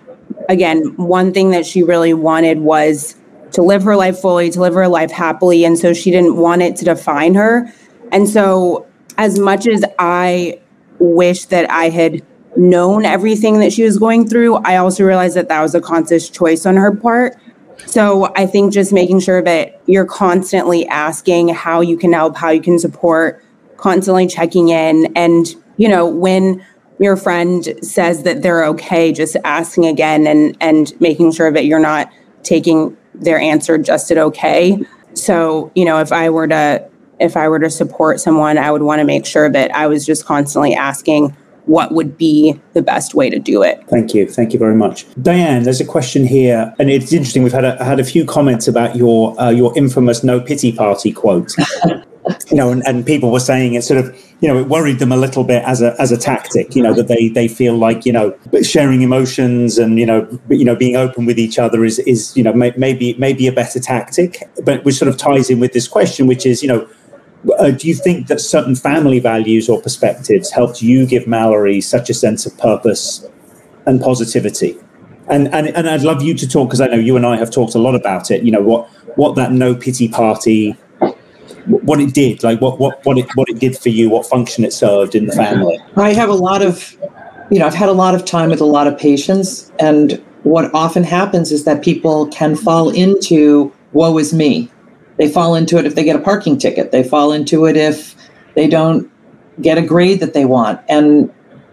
again, one thing that she really wanted was to live her life fully, to live her life happily. And so she didn't want it to define her. And so, as much as I wish that I had known everything that she was going through, I also realized that that was a conscious choice on her part. So, I think just making sure that you're constantly asking how you can help, how you can support, constantly checking in. And, you know, when your friend says that they're okay, just asking again and, and making sure that you're not taking their answer just at okay. So, you know, if I were to if I were to support someone, I would want to make sure that I was just constantly asking what would be the best way to do it. Thank you. Thank you very much. Diane, there's a question here, and it's interesting. We've had a, had a few comments about your uh, your infamous no pity party quote. you know, and, and people were saying it sort of, you know, it worried them a little bit as a as a tactic. You know, that they they feel like you know sharing emotions and you know you know being open with each other is is you know may, maybe maybe a better tactic. But which sort of ties in with this question, which is you know uh, do you think that certain family values or perspectives helped you give Mallory such a sense of purpose and positivity? And and, and I'd love you to talk because I know you and I have talked a lot about it. You know what what that no pity party, what it did, like what what what it what it did for you, what function it served in the family. I have a lot of, you know, I've had a lot of time with a lot of patients, and what often happens is that people can fall into woe is me they fall into it if they get a parking ticket. They fall into it if they don't get a grade that they want. And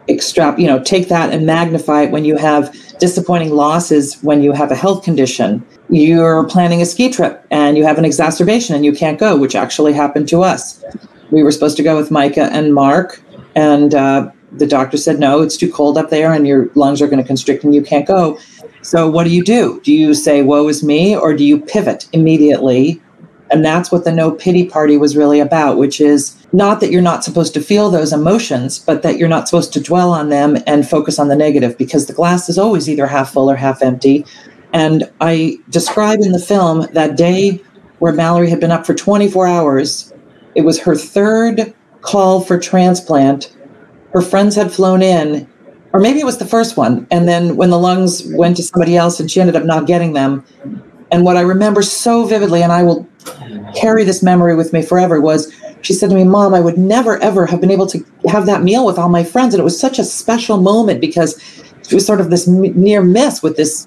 extract, you know, take that and magnify it when you have disappointing losses when you have a health condition. You're planning a ski trip and you have an exacerbation and you can't go, which actually happened to us. We were supposed to go with Micah and Mark, and uh, the doctor said, no, it's too cold up there and your lungs are going to constrict and you can't go. So, what do you do? Do you say, woe is me, or do you pivot immediately and that's what the no pity party was really about, which is not that you're not supposed to feel those emotions, but that you're not supposed to dwell on them and focus on the negative because the glass is always either half full or half empty. And I describe in the film that day where Mallory had been up for 24 hours. It was her third call for transplant. Her friends had flown in, or maybe it was the first one. And then when the lungs went to somebody else and she ended up not getting them. And what I remember so vividly, and I will carry this memory with me forever was she said to me, Mom, I would never, ever have been able to have that meal with all my friends. And it was such a special moment because it was sort of this near miss with this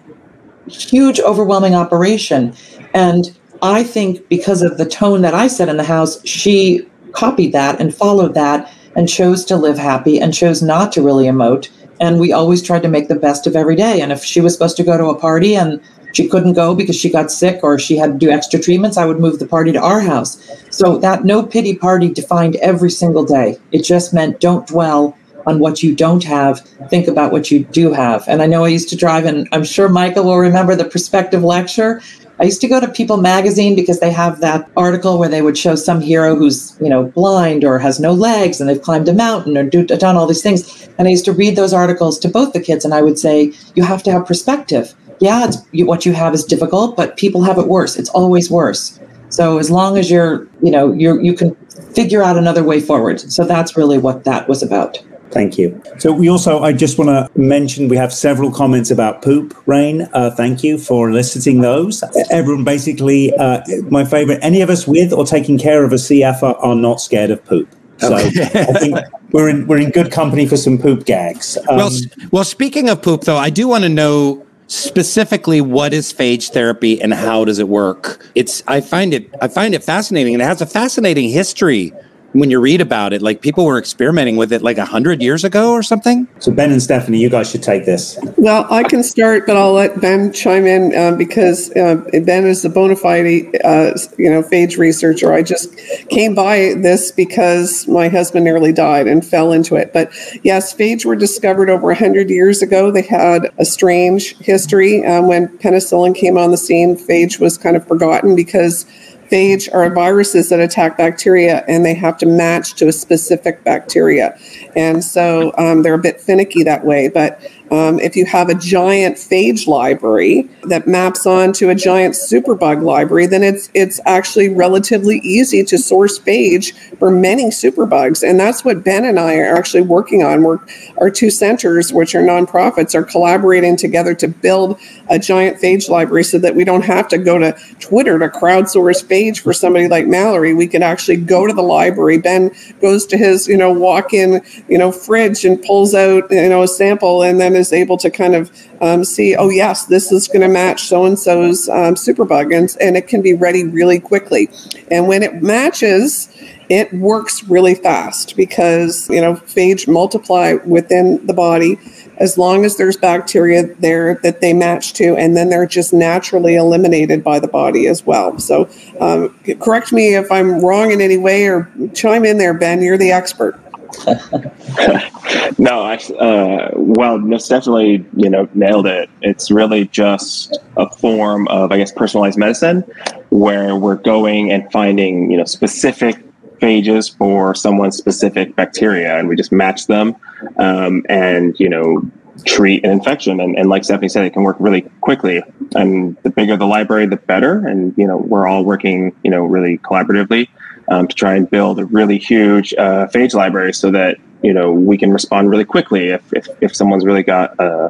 huge, overwhelming operation. And I think because of the tone that I set in the house, she copied that and followed that and chose to live happy and chose not to really emote. And we always tried to make the best of every day. And if she was supposed to go to a party and she couldn't go because she got sick or she had to do extra treatments, I would move the party to our house. So that no pity party defined every single day. It just meant don't dwell on what you don't have, think about what you do have. And I know I used to drive, and I'm sure Michael will remember the perspective lecture. I used to go to People magazine because they have that article where they would show some hero who's, you know, blind or has no legs and they've climbed a mountain or do, done all these things. And I used to read those articles to both the kids and I would say, you have to have perspective yeah, it's you, what you have is difficult, but people have it worse. It's always worse. So as long as you're, you know, you you can figure out another way forward. So that's really what that was about. Thank you. So we also, I just want to mention, we have several comments about poop, Rainn. Uh, thank you for eliciting those. Everyone basically, uh, my favorite, any of us with or taking care of a CF are, are not scared of poop. So okay. I think we're in we're in good company for some poop gags. Um, well, well, speaking of poop, though, I do want to know specifically what is phage therapy and how does it work it's i find it i find it fascinating and it has a fascinating history when you read about it, like people were experimenting with it like a hundred years ago or something. So Ben and Stephanie, you guys should take this. Well, I can start, but I'll let Ben chime in uh, because uh, Ben is a bona fide, uh, you know, phage researcher. I just came by this because my husband nearly died and fell into it. But yes, phage were discovered over a hundred years ago. They had a strange history. Um, when penicillin came on the scene, phage was kind of forgotten because phage are viruses that attack bacteria and they have to match to a specific bacteria. And so um, they're a bit finicky that way. But um, if you have a giant phage library that maps onto a giant superbug library, then it's it's actually relatively easy to source phage for many superbugs, and that's what Ben and I are actually working on. We're our two centers, which are nonprofits, are collaborating together to build a giant phage library so that we don't have to go to Twitter to crowdsource phage for somebody like Mallory. We can actually go to the library. Ben goes to his you know walk-in you know fridge and pulls out you know a sample, and then is able to kind of um, see, oh, yes, this is going to match so and so's um, superbug, and, and it can be ready really quickly. And when it matches, it works really fast because, you know, phage multiply within the body as long as there's bacteria there that they match to, and then they're just naturally eliminated by the body as well. So, um, correct me if I'm wrong in any way, or chime in there, Ben. You're the expert. no, I, uh, well, that's definitely, you know, nailed it. It's really just a form of, I guess, personalized medicine where we're going and finding, you know, specific phages for someone's specific bacteria and we just match them um, and, you know, treat an infection. And, and like Stephanie said, it can work really quickly. And the bigger the library, the better. And, you know, we're all working, you know, really collaboratively um, to try and build a really huge uh, phage library so that you know we can respond really quickly. If if, if someone's really got a,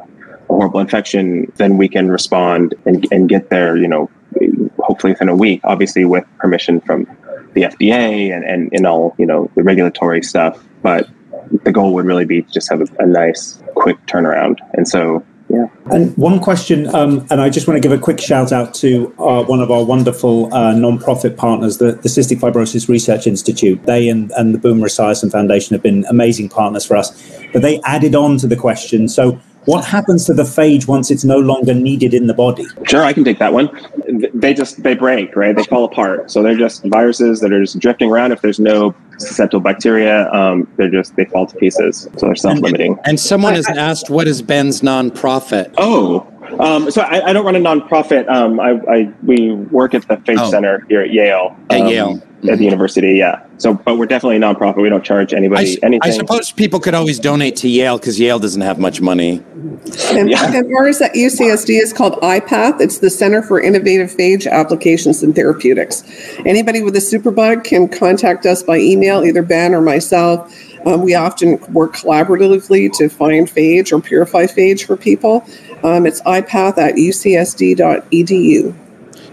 a horrible infection then we can respond and, and get there you know hopefully within a week obviously with permission from the fda and, and, and all you know the regulatory stuff. But the goal would really be to just have a, a nice quick turnaround. And so yeah. And one question, um, and I just want to give a quick shout out to uh, one of our wonderful uh, non-profit partners, the, the, Cystic Fibrosis Research Institute. They and, and the Boomer Esiason Foundation have been amazing partners for us. But they added on to the question. So what happens to the phage once it's no longer needed in the body? Sure, I can take that one. They just they break, right? They fall apart. So they're just viruses that are just drifting around. If there's no susceptible bacteria, um, they're just they fall to pieces. So they're self-limiting. And, and someone has asked, "What is Ben's nonprofit?" Oh, um, so I, I, don't run a nonprofit. Um, I, I, we work at the Phage oh. Center here at Yale. At um, Yale at the university. Yeah. So, but we're definitely a nonprofit. We don't charge anybody I, anything. I suppose people could always donate to Yale because Yale doesn't have much money. And, yeah. and ours at UCSD is called IPATH. It's the Center for Innovative Phage Applications and Therapeutics. Anybody with a superbug can contact us by email, either Ben or myself. Um, we often work collaboratively to find phage or purify phage for people. Um, it's ipath at ucsd.edu.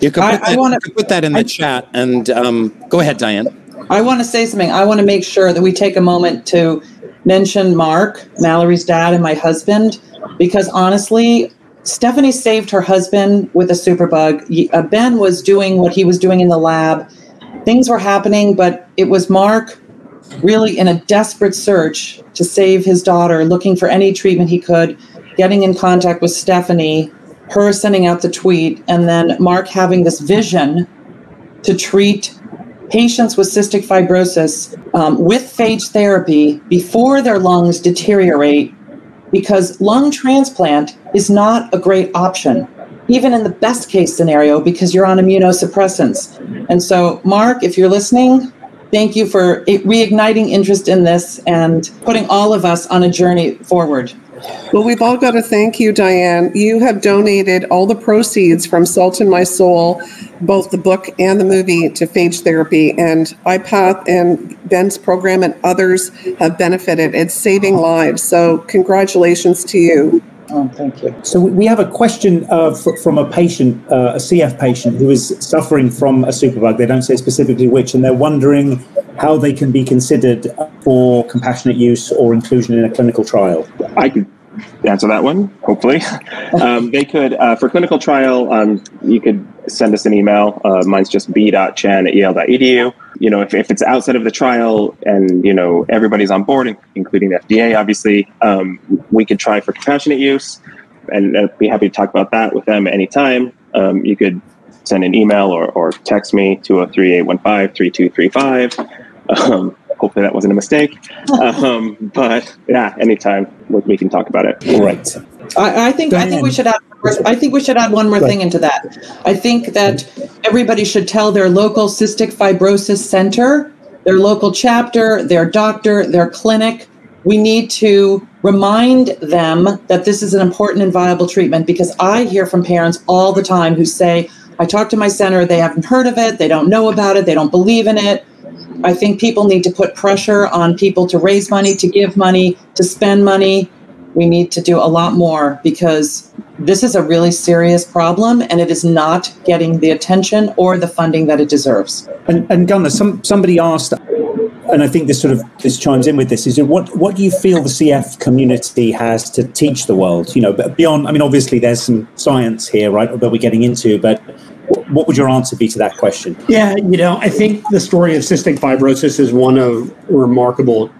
You can put, I, that, I wanna, put that in the I, chat and um, go ahead, Diane. I want to say something. I want to make sure that we take a moment to mention Mark, Mallory's dad, and my husband, because honestly, Stephanie saved her husband with a superbug. Uh, ben was doing what he was doing in the lab. Things were happening, but it was Mark really in a desperate search to save his daughter, looking for any treatment he could, getting in contact with Stephanie her sending out the tweet, and then Mark having this vision to treat patients with cystic fibrosis um, with phage therapy before their lungs deteriorate because lung transplant is not a great option, even in the best case scenario, because you're on immunosuppressants. And so, Mark, if you're listening, thank you for reigniting interest in this and putting all of us on a journey forward. Well, we've all got to thank you, Diane. You have donated all the proceeds from Salt in My Soul, both the book and the movie, to phage therapy. And IPATH and Ben's program and others have benefited. It's saving lives. So, congratulations to you. Oh, thank you. So we have a question uh, from a patient, uh, a CF patient, who is suffering from a superbug. They don't say specifically which, and they're wondering how they can be considered for compassionate use or inclusion in a clinical trial. I could answer that one, hopefully. um, they could, uh, for clinical trial, um, you could send us an email. Uh, mine's just b.chan at yale.edu. You know, if, if it's outside of the trial and, you know, everybody's on board, including the FDA, obviously, um, we could try for compassionate use and I'd be happy to talk about that with them anytime. Um, you could send an email or, or text me 203 815 3235. Hopefully that wasn't a mistake. Um, but yeah, anytime we can talk about it. Right. I, I think I think we should add. I think we should add one more thing into that. I think that everybody should tell their local cystic fibrosis center, their local chapter, their doctor, their clinic. We need to remind them that this is an important and viable treatment because I hear from parents all the time who say, I talk to my center, they haven't heard of it, they don't know about it, they don't believe in it. I think people need to put pressure on people to raise money, to give money, to spend money. We need to do a lot more because this is a really serious problem and it is not getting the attention or the funding that it deserves. And, and Gunnar, some, somebody asked, and I think this sort of this chimes in with this is what what do you feel the CF community has to teach the world? You know, beyond. I mean, obviously there's some science here, right, that we're getting into, but what would your answer be to that question? Yeah, you know, I think the story of cystic fibrosis is one of remarkable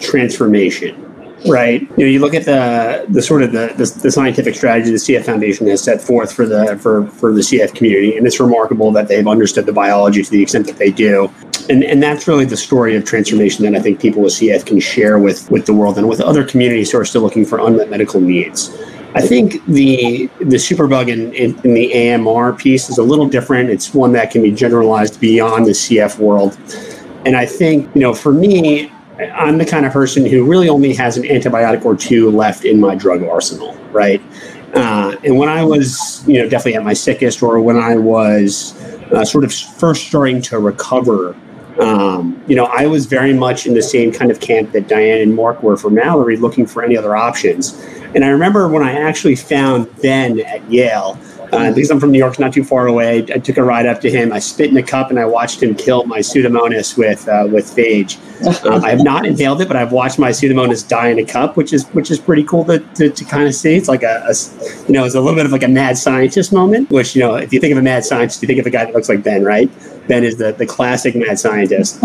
transformation. right? You know, you look at the the sort of the, the, the scientific strategy the CF Foundation has set forth for the for for the CF community, and it's remarkable that they've understood the biology to the extent that they do, and and that's really the story of transformation that I think people with CF can share with with the world and with other communities who are still looking for unmet medical needs. I think the the superbug in, in, in, the AMR piece is a little different. It's one that can be generalized beyond the CF world. And I think, you know, for me, I'm the kind of person who really only has an antibiotic or two left in my drug arsenal, right? Uh, and when I was, you know, definitely at my sickest, or when I was uh, sort of first starting to recover, um, you know, I was very much in the same kind of camp that Diane and Mark were for Mallory, looking for any other options. And I remember when I actually found Ben at Yale, uh, because I'm from New York, not too far away. I took a ride up to him. I spit in a cup and I watched him kill my Pseudomonas with uh, with phage. Um, I have not inhaled it, but I've watched my Pseudomonas die in a cup, which is which is pretty cool to, to, to kind of see. It's like a, a, you know, it's a little bit of like a mad scientist moment. Which you know, if you think of a mad scientist, you think of a guy that looks like Ben, right? Ben is the the classic mad scientist.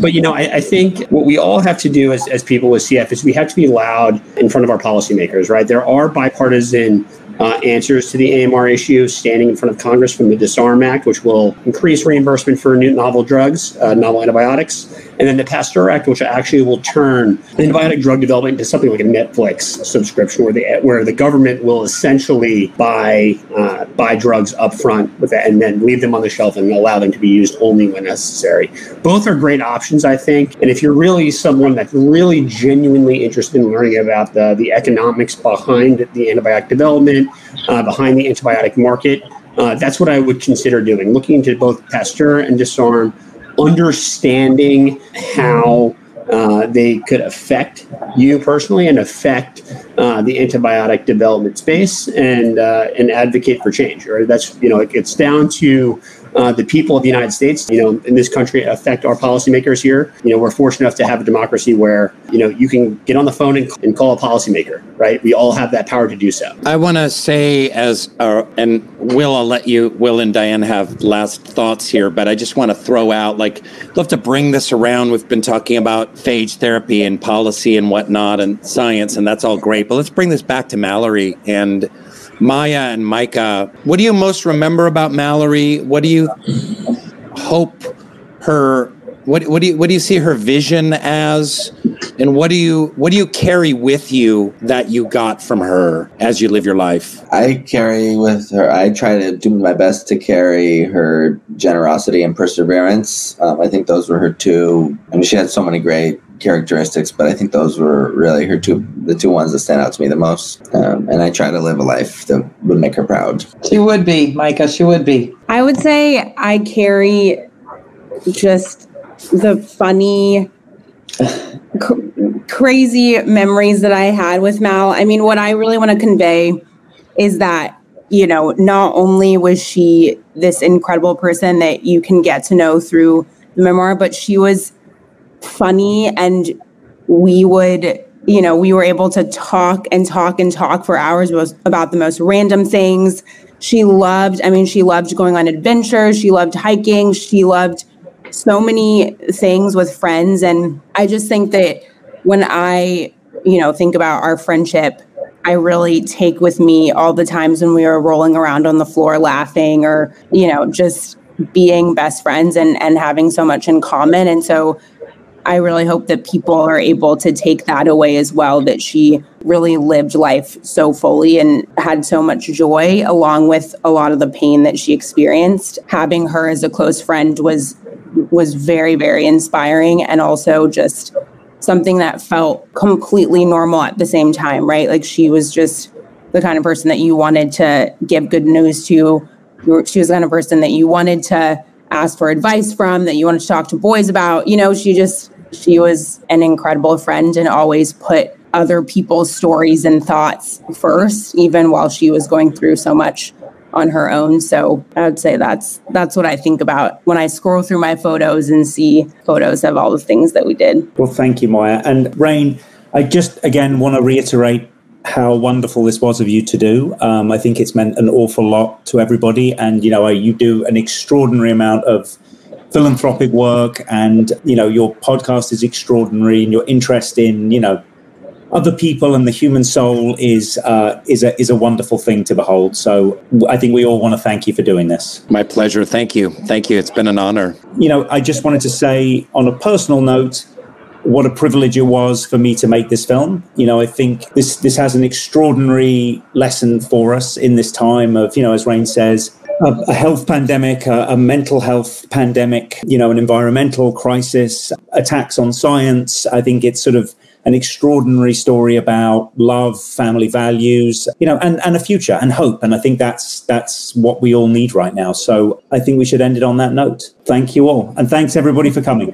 But you know, I, I think what we all have to do as as people with CF is we have to be loud in front of our policymakers, right? There are bipartisan uh, answers to the AMR issue standing in front of Congress from the Disarm Act, which will increase reimbursement for new novel drugs, uh, novel antibiotics, and then the Pasteur Act, which actually will turn antibiotic drug development into something like a Netflix subscription, where the where the government will essentially buy uh, buy drugs up front with that, and then leave them on the shelf and allow them to be used only when necessary. Both are great options, I think. And if you're really someone that's really genuinely interested in learning about the the economics behind the antibiotic development, uh, behind the antibiotic market. Uh, that's what I would consider doing, looking into both Pasteur and Disarm, understanding how uh, they could affect you personally and affect uh, the antibiotic development space and uh, and advocate for change. Or that's you know it gets down to uh, the people of the United States, you know, in this country affect our policymakers here. You know, we're fortunate enough to have a democracy where, you know, you can get on the phone and, and call a policymaker, right? We all have that power to do so. I want to say, as, uh, and Will, I'll let you, Will and Diane have last thoughts here, but I just want to throw out, like, love to bring this around. We've been talking about phage therapy and policy and whatnot and science, and that's all great. But let's bring this back to Mallory and Maya and Micah, what do you most remember about Mallory? What do you hope her what what do you what do you see her vision as? And what do you what do you carry with you that you got from her as you live your life? I carry with her i try to do my best to carry her generosity and perseverance. Um, i think those were her two i mean she had so many great characteristics, but I think those were really her two, the two ones that stand out to me the most. Um, and I try to live a life that would make her proud. She would be, Micah. She would be. I would say I carry just the funny, c- crazy memories that I had with Mal. I mean, what I really want to convey is that you know, not only was she this incredible person that you can get to know through the memoir, but she was funny and we would you know we were able to talk and talk and talk for hours about the most random things. She loved i mean she loved going on adventures. She loved hiking. She loved so many things with friends. And i just think that when i you know think about our friendship i really take with me all the times when we were rolling around on the floor laughing or you know just being best friends and and having so much in common. And so I really hope that people are able to take that away as well that she really lived life so fully and had so much joy along with a lot of the pain that she experienced. Having her as a close friend was was very very inspiring and also just something that felt completely normal at the same time, right? Like she was just the kind of person that you wanted to give good news to. She was the kind of person that you wanted to ask for advice from, that you wanted to talk to boys about. You know, she just she was an incredible friend and always put other people's stories and thoughts first, even while she was going through so much on her own. So I would say that's that's what I think about when I scroll through my photos and see photos of all the things that we did. Well, thank you, Maya. And Rainn, I just again want to reiterate how wonderful this was of you to do. Um, I think it's meant an awful lot to everybody, and you know, you do an extraordinary amount of philanthropic work and you know your podcast is extraordinary and your interest in you know other people and the human soul is uh, is a is a wonderful thing to behold. So I think we all want to thank you for doing this. My pleasure. Thank you. Thank you. It's been an honor. You know, I just wanted to say on a personal note what a privilege it was for me to make this film. You know, I think this this has an extraordinary lesson for us in this time of, you know, as Rainn says, a, a health pandemic, a, a, mental health pandemic, you know, an environmental crisis, attacks on science. I think it's sort of an extraordinary story about love, family values, you know, and, and a future and hope. And I think that's that's what we all need right now. So I think we should end it on that note. Thank you all. And thanks everybody for coming.